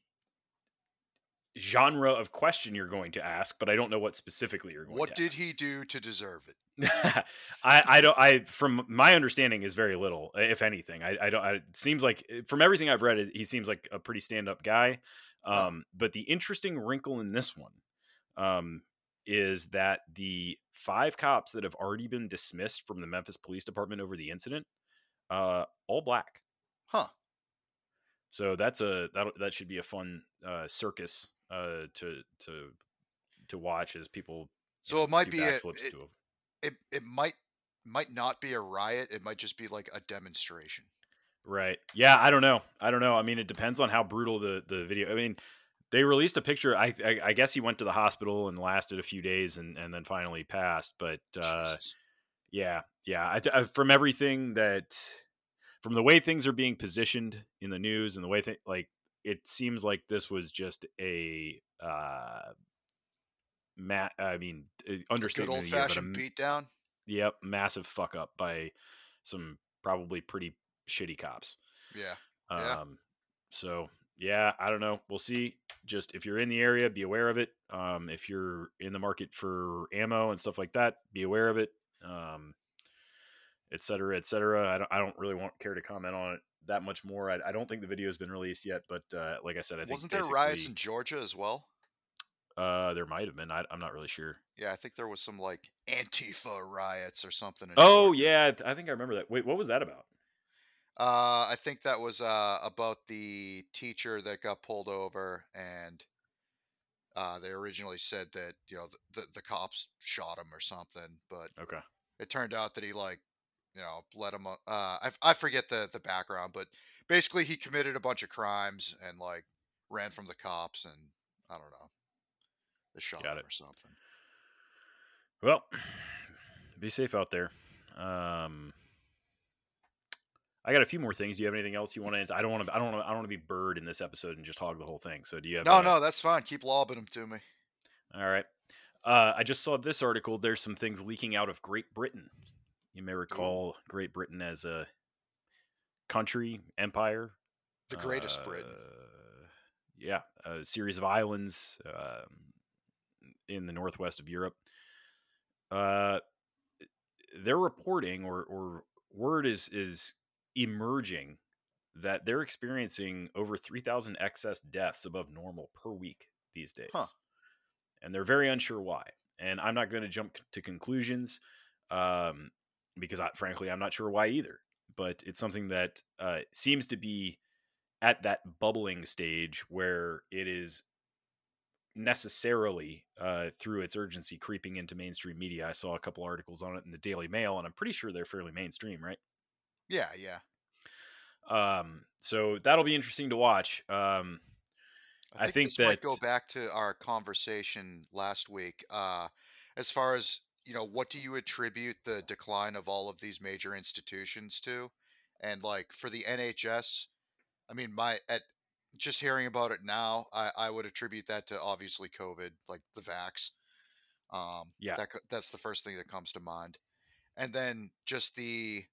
genre of question you're going to ask, but I don't know what specifically you're going What to What did he do to deserve it? I, I don't I from my understanding is very little if anything I, I don't I, it seems like from everything I've read he seems like a pretty stand up guy Huh. um but the interesting wrinkle in this one um is that the five cops that have already been dismissed from the Memphis Police Department over the incident uh all black Huh. so that's a that that should be a fun uh circus uh to to to watch as people So know, it might be a, it, it. It might might not be a riot. It might just be like a demonstration. Right. Yeah, I don't know. I don't know. I mean, it depends on how brutal the the video. I mean, they released a picture. I I, I guess he went to the hospital and lasted a few days and and then finally passed. But uh, Jesus. yeah, yeah. I, I, from everything that, from the way things are being positioned in the news and the way th- like it seems like this was just a uh, ma- I mean, A Good old of the year, but a fashioned beatdown. Yep, massive fuck up by some probably pretty shitty cops. Yeah. Um, Yeah. so yeah, I don't know. We'll see. Just if you're in the area, be aware of it. Um, if you're in the market for ammo and stuff like that, be aware of it. Um, et cetera, et cetera. I don't, I don't really want care to comment on it that much more. I, I don't think the video has been released yet, but uh, like I said, I think Wasn't there riots in Georgia as well? Uh, there might have been. I, I'm not really sure. Yeah, I think there was some like Antifa riots or something. in Oh Georgia. yeah, I I think I remember that. Wait, what was that about? Uh, I think that was uh, about the teacher that got pulled over, and uh, they originally said that you know the, the the cops shot him or something, but Okay. it turned out that he like you know let him. Uh, I f- I forget the the background, but basically he committed a bunch of crimes and like ran from the cops, and I don't know, they shot Got him it. or something. Well, be safe out there. Um, I got a few more things. Do you have anything else you want to? answer? I don't want to. I don't want. I don't want to be bird in this episode and just hog the whole thing. So do you have? No, uh, no, that's fine. Keep lobbing them to me. All right. Uh, I just saw this article. There's some things leaking out of Great Britain. You may recall Great Britain as a country empire. The greatest Britain. Uh, Yeah, a series of islands um, in the northwest of Europe. Uh, they're reporting, or or word is is emerging that they're experiencing over three thousand excess deaths above normal per week these days, Huh. and they're very unsure why. And I'm not going to jump to conclusions um, because, I, frankly, I'm not sure why either. But it's something that uh, seems to be at that bubbling stage where it is necessarily uh, through its urgency creeping into mainstream media. I saw a couple articles on it in the Daily Mail, and I'm pretty sure they're fairly mainstream, right? Yeah, yeah. Um, so that'll be interesting to watch. Um, I think this might go back to our conversation last week. Uh, as far as you know, what do you attribute the decline of all of these major institutions to? And like for the NHS, I mean, my at just hearing about it now, I, I would attribute that to obviously COVID, like the vax. Um, Yeah. that that's the first thing that comes to mind, and then just the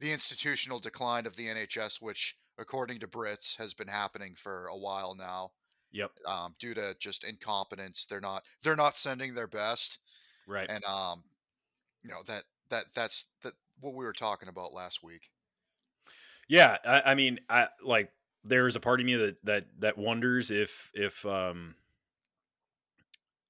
the institutional decline of the NHS, which according to Brits has been happening for a while now Yep. um, due to just incompetence. They're not they're not sending their best, Right. and um, you know that that that's that what we were talking about last week. Yeah, I, I mean, I like there's a part of me that that that wonders if if um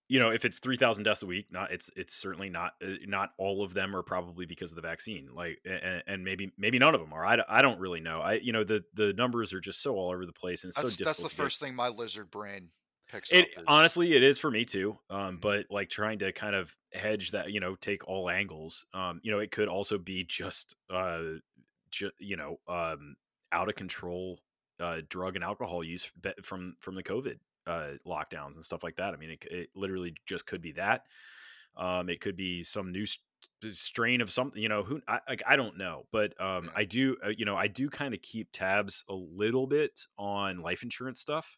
you know if it's 3000 deaths a week not it's it's certainly not uh, not all of them are probably because of the vaccine like and, and maybe maybe none of them are I, don't- I don't really know i you know the the numbers are just so all over the place and it's That's so that's the difficult to get- first thing my lizard brain it. Is, honestly it is for me too um Mhm. but like trying to kind of hedge that you know take all angles um you know it could also be just uh ju- you know um out of control uh drug and alcohol use from from the covid uh lockdowns and stuff like that i mean it, it literally just could be that um it could be some new st- strain of something you know who I, like i don't know but um i do uh, you know i do kind of keep tabs a little bit on life insurance stuff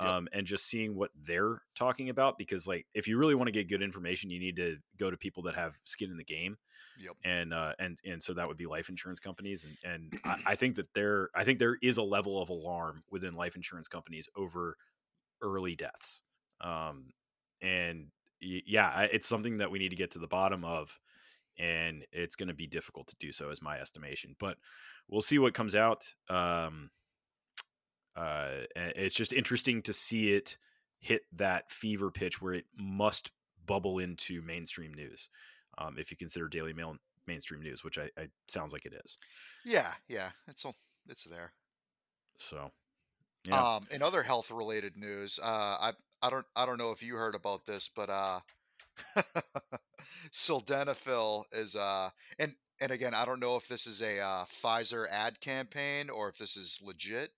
Yep. um, and just seeing what they're talking about because like if you really want to get good information you need to go to people that have skin in the game Yep. and uh, and and so that would be life insurance companies and and I, I think that there I think there is a level of alarm within life insurance companies over early deaths um, and y- yeah it's something that we need to get to the bottom of and it's going to be difficult to do so is my estimation but we'll see what comes out um, uh, it's just interesting to see it hit that fever pitch where it must bubble into mainstream news. Um, if you consider Daily Mail mainstream news, which I, I sounds like it is. Yeah, yeah, it's all it's there. So, yeah, Um, in other health related news, uh, I I don't I don't know if you heard about this, but uh, sildenafil is uh, and and again, I don't know if this is a uh, Pfizer ad campaign or if this is legit,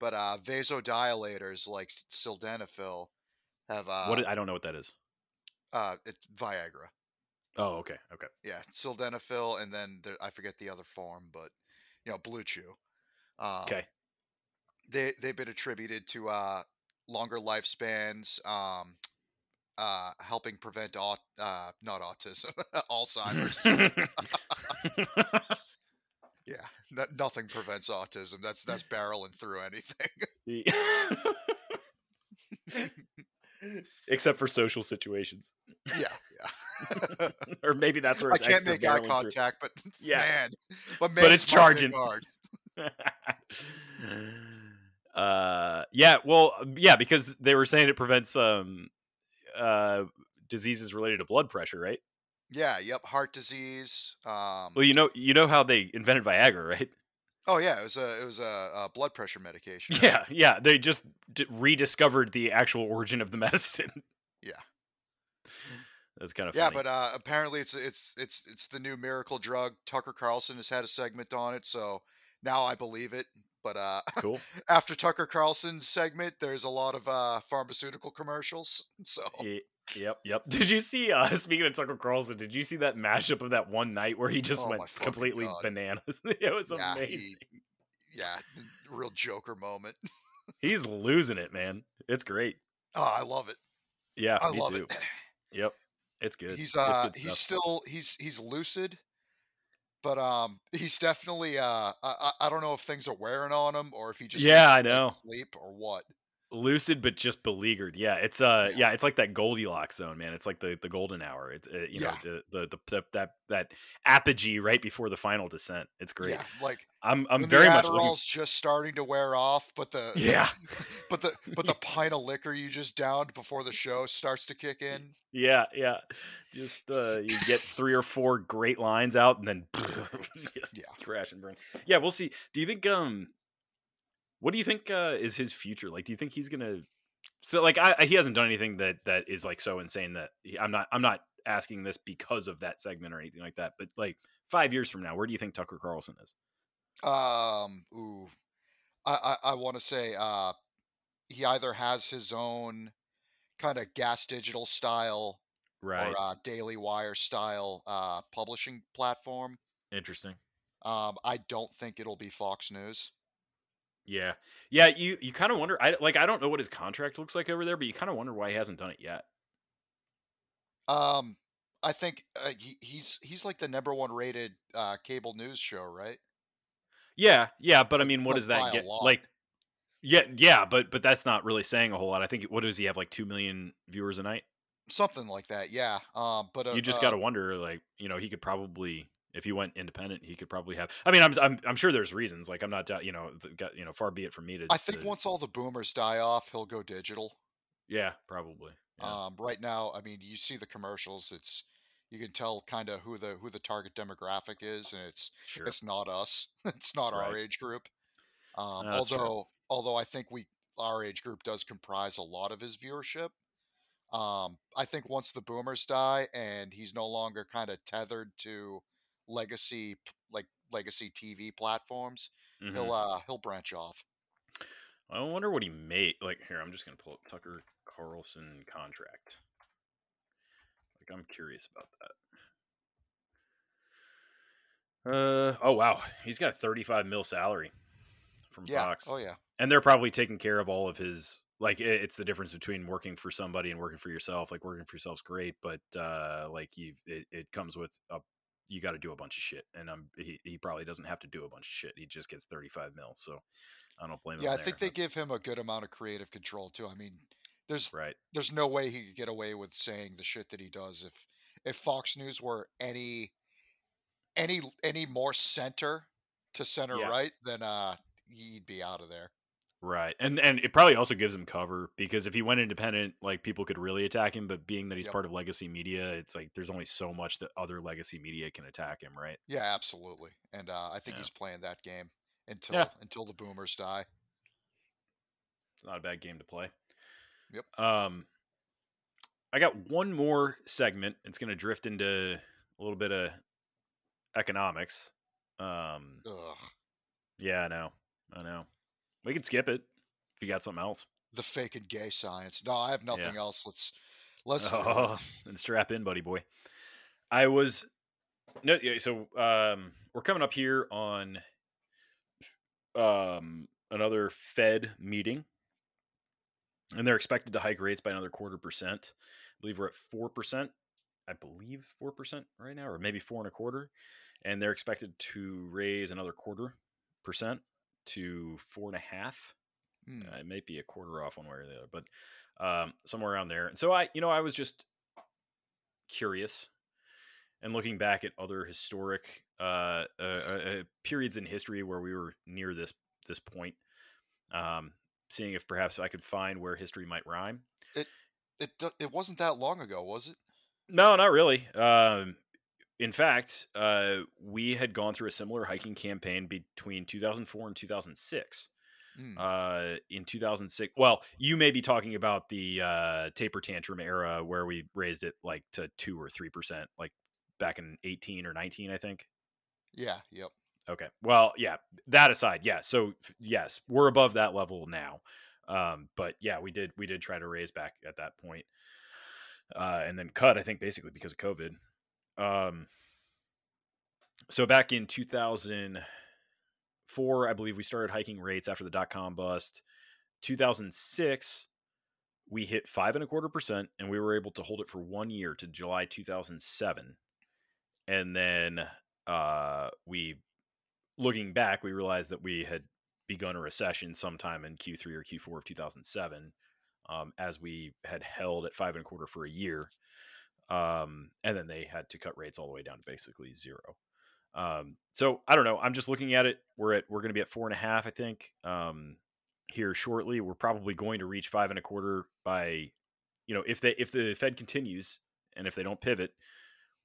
but uh, vasodilators like sildenafil have uh, what I don't know what that is. uh, it's Viagra. Oh, okay, okay. Yeah, sildenafil, and then there, I forget the other form, but you know, Blue Chew. Um, Okay. they they've been attributed to uh, longer lifespans, um, uh, helping prevent aut- uh, not autism, Alzheimer's. yeah, no, nothing prevents autism. That's that's barreling through anything. Except for social situations, yeah, yeah. or maybe that's where I it's can't make eye barreling through. contact, but Yeah. man, but, man, But man, it's charging. hard. uh yeah well yeah because they were saying it prevents um uh diseases related to blood pressure right Yeah, yep, heart disease. Um, well you know you know how they invented viagra right oh yeah, it was a it was a, a blood pressure medication. right? yeah yeah they just d- rediscovered the actual origin of the medicine Yeah. that's kind of Yeah, but uh, apparently it's it's it's it's the new miracle drug. Tucker Carlson has had a segment on it, so now I believe it. But uh, cool after Tucker Carlson's segment, there's a lot of uh, pharmaceutical commercials. So Yep, yep. Did you see? uh Speaking of Tucker Carlson, did you see that mashup of that one night where he just Oh went completely God. bananas? it was Yeah, he- amazing. yeah, real Joker moment. He's losing it, man. It's great. Oh, I love it. Yeah, I me love too. it. Yep, it's good. He's uh good he's still he's he's lucid, but um he's definitely uh I I I don't know if things are wearing on him or if he just Yeah, I know. sleep or what. Lucid but just beleaguered. Yeah, it's uh yeah, it's like that Goldilocks zone, man. It's like the the golden hour. It's uh, you know the, the the the that that apogee right before the final descent. It's great. Yeah, like I'm I'm very the much looking. Adderall's just starting to wear off, but the Yeah, but the but the pint of liquor you just downed before the show starts to kick in. yeah, yeah. Just uh you get three or four great lines out and then just Yeah. crash and burn. Yeah, we'll see. Do you think um what do you think uh is his future? Like do you think he's going to so like I, I- he hasn't done anything that that is like so insane that he, I'm not I'm not asking this because of that segment or anything like that. But like 5 years from now, where do you think Tucker Carlson is? Um, ooh, I I, I want to say uh, he either has his own kind of gas digital style Right. or uh, Daily Wire style uh, publishing platform. Interesting. Um, I don't think it'll be Fox News. Yeah. Yeah, you you kind of wonder I like I don't know what his contract looks like over there, but you kind of wonder why he hasn't done it yet. Um, I think uh, he, he's he's like the number one rated uh, cable news show, right? Yeah, yeah, but I mean, what Like, does that get? Like, yeah, yeah, but but that's not really saying a whole lot. I think what does he have like two million viewers a night? Something like that, yeah. Um, but uh, You just uh, got to wonder, like, you know, he could probably if he went independent, he could probably have. I mean, I'm I'm, I'm sure there's reasons. Like, I'm not, you know, you know, far be it from me to. I think to- once all the boomers die off, he'll go digital. yeah, probably. Yeah. Um, right now, I mean, you see the commercials. It's you can tell kind of who the who the target demographic is, and it's sure. it's not us. it's not our age group. Um, No, that's true. although although I think we our age group does comprise a lot of his viewership. Um, I think once the boomers die and he's no longer kind of tethered to legacy like legacy TV platforms, Mhm. he'll uh he'll branch off. I wonder what he made. Like, here, I'm just gonna pull up Tucker Carlson contract. Like, I'm curious about that. Uh oh wow, he's got a 35 mil salary from Yeah. Fox, Oh yeah. and they're probably taking care of all of his. Like, it's the difference between working for somebody and working for yourself. Like, working for yourself's great, but uh like you, it, it comes with a. You got to do a bunch of shit, and um, he, he probably doesn't have to do a bunch of shit. He just gets 35 mil, so I don't blame him. Yeah, I there. think they give him a good amount of creative control too. I mean, there's right. there's no way he could get away with saying the shit that he does if if Fox News were any any any more center to center Yeah. right, then uh he'd be out of there. Right. And and it probably also gives him cover because if he went independent, like people could really attack him, but being that he's Yep. part of legacy media, it's like there's only so much that other legacy media can attack him, right? Yeah, absolutely. And uh, I think Yeah. he's playing that game until Yeah. until the boomers die. It's not a bad game to play. Yep. Um I got one more segment. It's going to drift into a little bit of economics. Um Ugh. yeah, I know. I know. We can skip it if you got something else. The fake and gay science. No, I have Yeah. nothing else. Let's let's. Oh, then strap in, buddy boy. I was no, yeah, so um, we're coming up here on um another Fed meeting, and they're expected to hike rates by another quarter percent. I believe we're at four percent. I believe four percent right now, or maybe four and a quarter, and they're expected to raise another quarter percent to four and a half. Hmm. Uh, it might be a quarter off one way or the other, but um, somewhere around there. And so I, you know, I was just curious and looking back at other historic uh, uh, uh, periods in history where we were near this this point, um, seeing if perhaps I could find where history might rhyme. It it it wasn't that long ago, was it? No, not really. Um, in fact, uh, we had gone through a similar hiking campaign between 2004 and 2006. Hmm. uh, in 2006. Well, you may be talking about the uh, taper tantrum era where we raised it like to two or three percent, like back in 18 or 19, I think. yeah. Yep. Okay. Well, yeah. That aside, yeah. So yes, we're above that level now. Um, but yeah, we did we did try to raise back at that point, uh, and then cut. I think basically because of COVID. Um, so back in 2004, I believe we started hiking rates after the dot com bust. 2006, we hit five and a quarter percent, and we were able to hold it for one year to July 2007, and then uh, we, looking back, we realized that we had begun a recession sometime in Q3 or Q4 of 2007, um, as we had held at five and a quarter for a year. Um, and then they had to cut rates all the way down to basically zero. Um, so I don't know. I'm just looking at it. We're at we're going to be at four and a half, I think, um, here shortly. We're probably going to reach five and a quarter by, you know, if they if the Fed continues and if they don't pivot,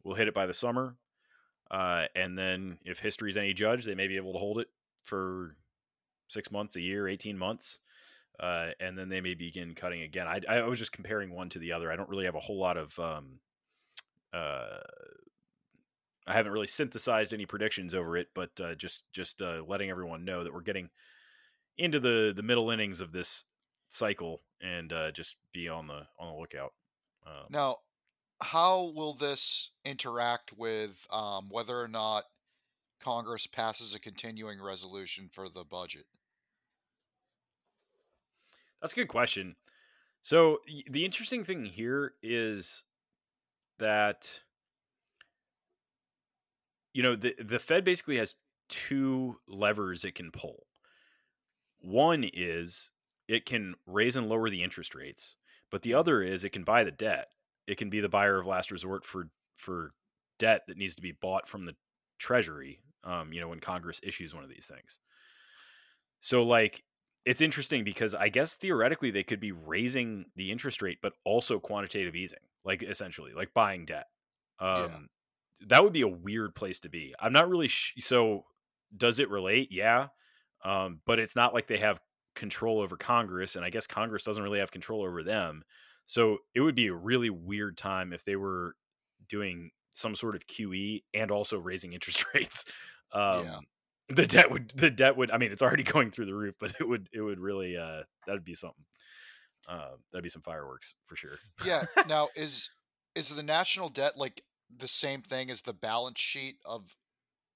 we'll hit it by the summer. Uh, and then if history is any judge, they may be able to hold it for six months, a year, 18 months. Uh, and then they may begin cutting again. I, I was just comparing one to the other. I don't really have a whole lot of, um, uh, I haven't really synthesized any predictions over it, but uh, just just uh, letting everyone know that we're getting into the the middle innings of this cycle, and uh, just be on the on the lookout. Um, now, how will this interact with um, whether or not Congress passes a continuing resolution for the budget? That's a good question. So the interesting thing here is that you know the the Fed basically has two levers it can pull. One is it can raise and lower the interest rates, but the other is it can buy the debt. It can be the buyer of last resort for for debt that needs to be bought from the treasury um, you know when congress issues one of these things so like it's interesting because i guess theoretically they could be raising the interest rate but also quantitative easing like essentially like buying debt um, yeah. that would be a weird place to be i'm not really sh- so does it relate yeah um, but it's not like they have control over congress and i guess congress doesn't really have control over them so it would be a really weird time if they were doing some sort of QE and also raising interest rates. Um, yeah. The debt would the debt would I mean it's already going through the roof, but it would it would really uh, that'd be something. Uh, that'd be some fireworks for sure. yeah. Now is is the national debt like the same thing as the balance sheet of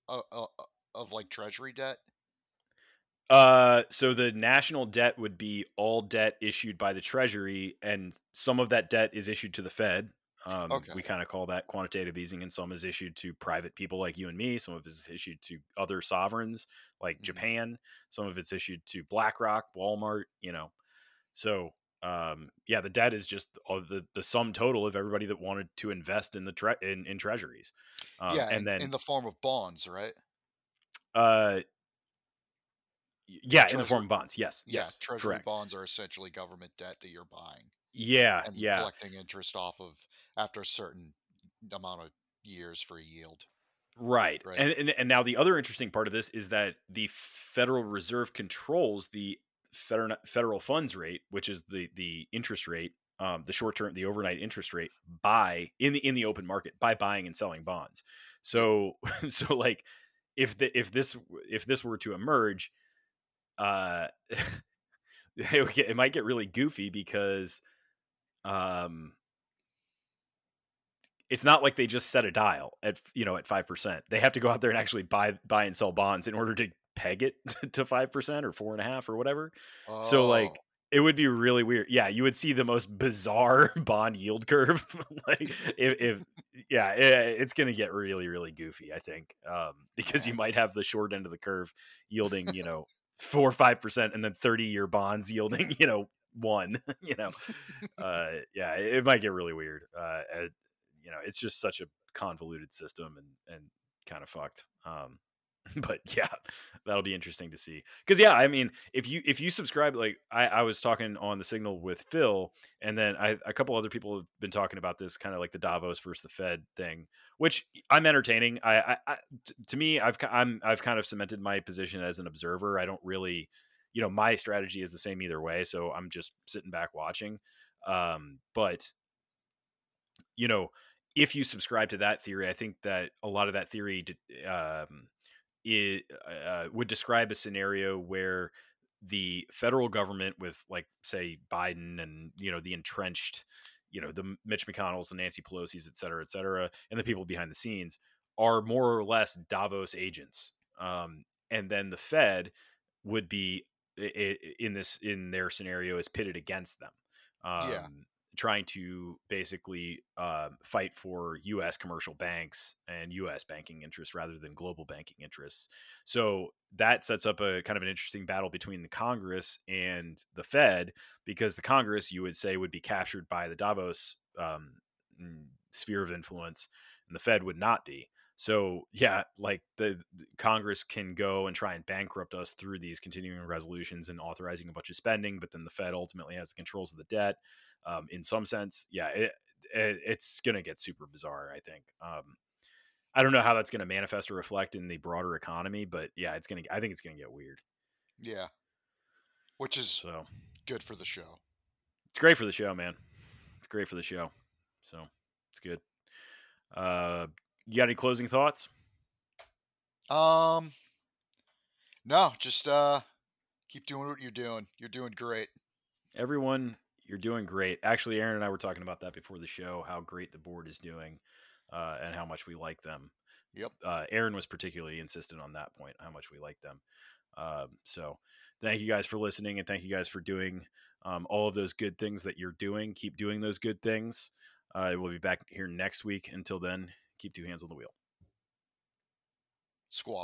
uh, uh, uh of like treasury debt? Uh, so the national debt would be all debt issued by the Treasury, and some of that debt is issued to the Fed, um, okay. We kind of call that quantitative easing, and some is issued to private people like you and me. Some of it is issued to other sovereigns like mm-hmm. Japan. Some of it's issued to BlackRock, Walmart. You know, so um, yeah, the debt is just the the sum total of everybody that wanted to invest in the tre- in, in treasuries. Um, yeah, and in, then in the form of bonds, right? Uh, yeah, treasury, in the form of bonds. Yes, yeah, yes, treasury correct. bonds are essentially government debt that you're buying. Yeah, and yeah. Collecting interest off of after a certain amount of years for a yield. Right. right. And, and and now the other interesting part of this is that the Federal Reserve controls the federal funds rate, which is the the interest rate, um, the short term, the overnight interest rate, by in the in the open market by buying and selling bonds. So so like if the if this if this were to emerge, uh, it, get, it might get really goofy because um it's not like they just set a dial at you know at five percent. They have to go out there and actually buy buy and sell bonds in order to peg it to five percent or four and a half or whatever. Oh. So like oh. it would be really weird. Yeah, you would see the most bizarre bond yield curve. like if, if yeah, it, it's going to get really really goofy. I think um, because you might have the short end of the curve yielding you know four or five percent, and then thirty year bonds yielding you know one you know uh yeah it, might get really weird uh you know it's just such a convoluted system and and kind of fucked um but yeah that'll be interesting to see. Because yeah i mean if you if you subscribe like I, I was talking on the signal with phil and then I, a couple other people have been talking about this kind of like the davos versus the fed thing which i'm entertaining. I, to me i've i'm i've kind of cemented my position as an observer. I don't really you know my strategy is the same either way so i'm just sitting back watching. Um but you know if you subscribe to that theory i think that a lot of that theory um, it uh, would describe a scenario where the federal government with like say biden and you know the entrenched you know the mitch mcconnells the nancy pelosi's et cetera et cetera and the people behind the scenes are more or less davos agents um, and then the fed would be in this in their scenario is pitted against them. Um, yeah. Trying to basically uh, fight for U.S. commercial banks and U.S. banking interests rather than global banking interests. So that sets up a kind of an interesting battle between the Congress and the Fed, because the Congress, you would say, would be captured by the Davos um, sphere of influence, and the Fed would not be. So yeah, like the, the, Congress can go and try and bankrupt us through these continuing resolutions and authorizing a bunch of spending, but then the Fed ultimately has the controls of the debt. Um, in some sense, yeah, it, it, it's going to get super bizarre. I think. Um, I don't know how that's going to manifest or reflect in the broader economy, but yeah, it's going to. I think it's going to get weird. Yeah, which is so good for the show. It's great for the show, man. It's great for the show. So it's good. Uh, you got any closing thoughts? Um, no, just uh, keep doing what you're doing. You're doing great. Everyone, you're doing great. Actually, Aaron and I were talking about that before the show. How great the board is doing, uh, and how much we like them. Yep. Uh, Aaron was particularly insistent on that point, how much we like them. Um, so, thank you guys for listening, and thank you guys for doing um, all of those good things that you're doing. Keep doing those good things. Uh, we'll be back here next week. Until then, keep two hands on the wheel. Squaw.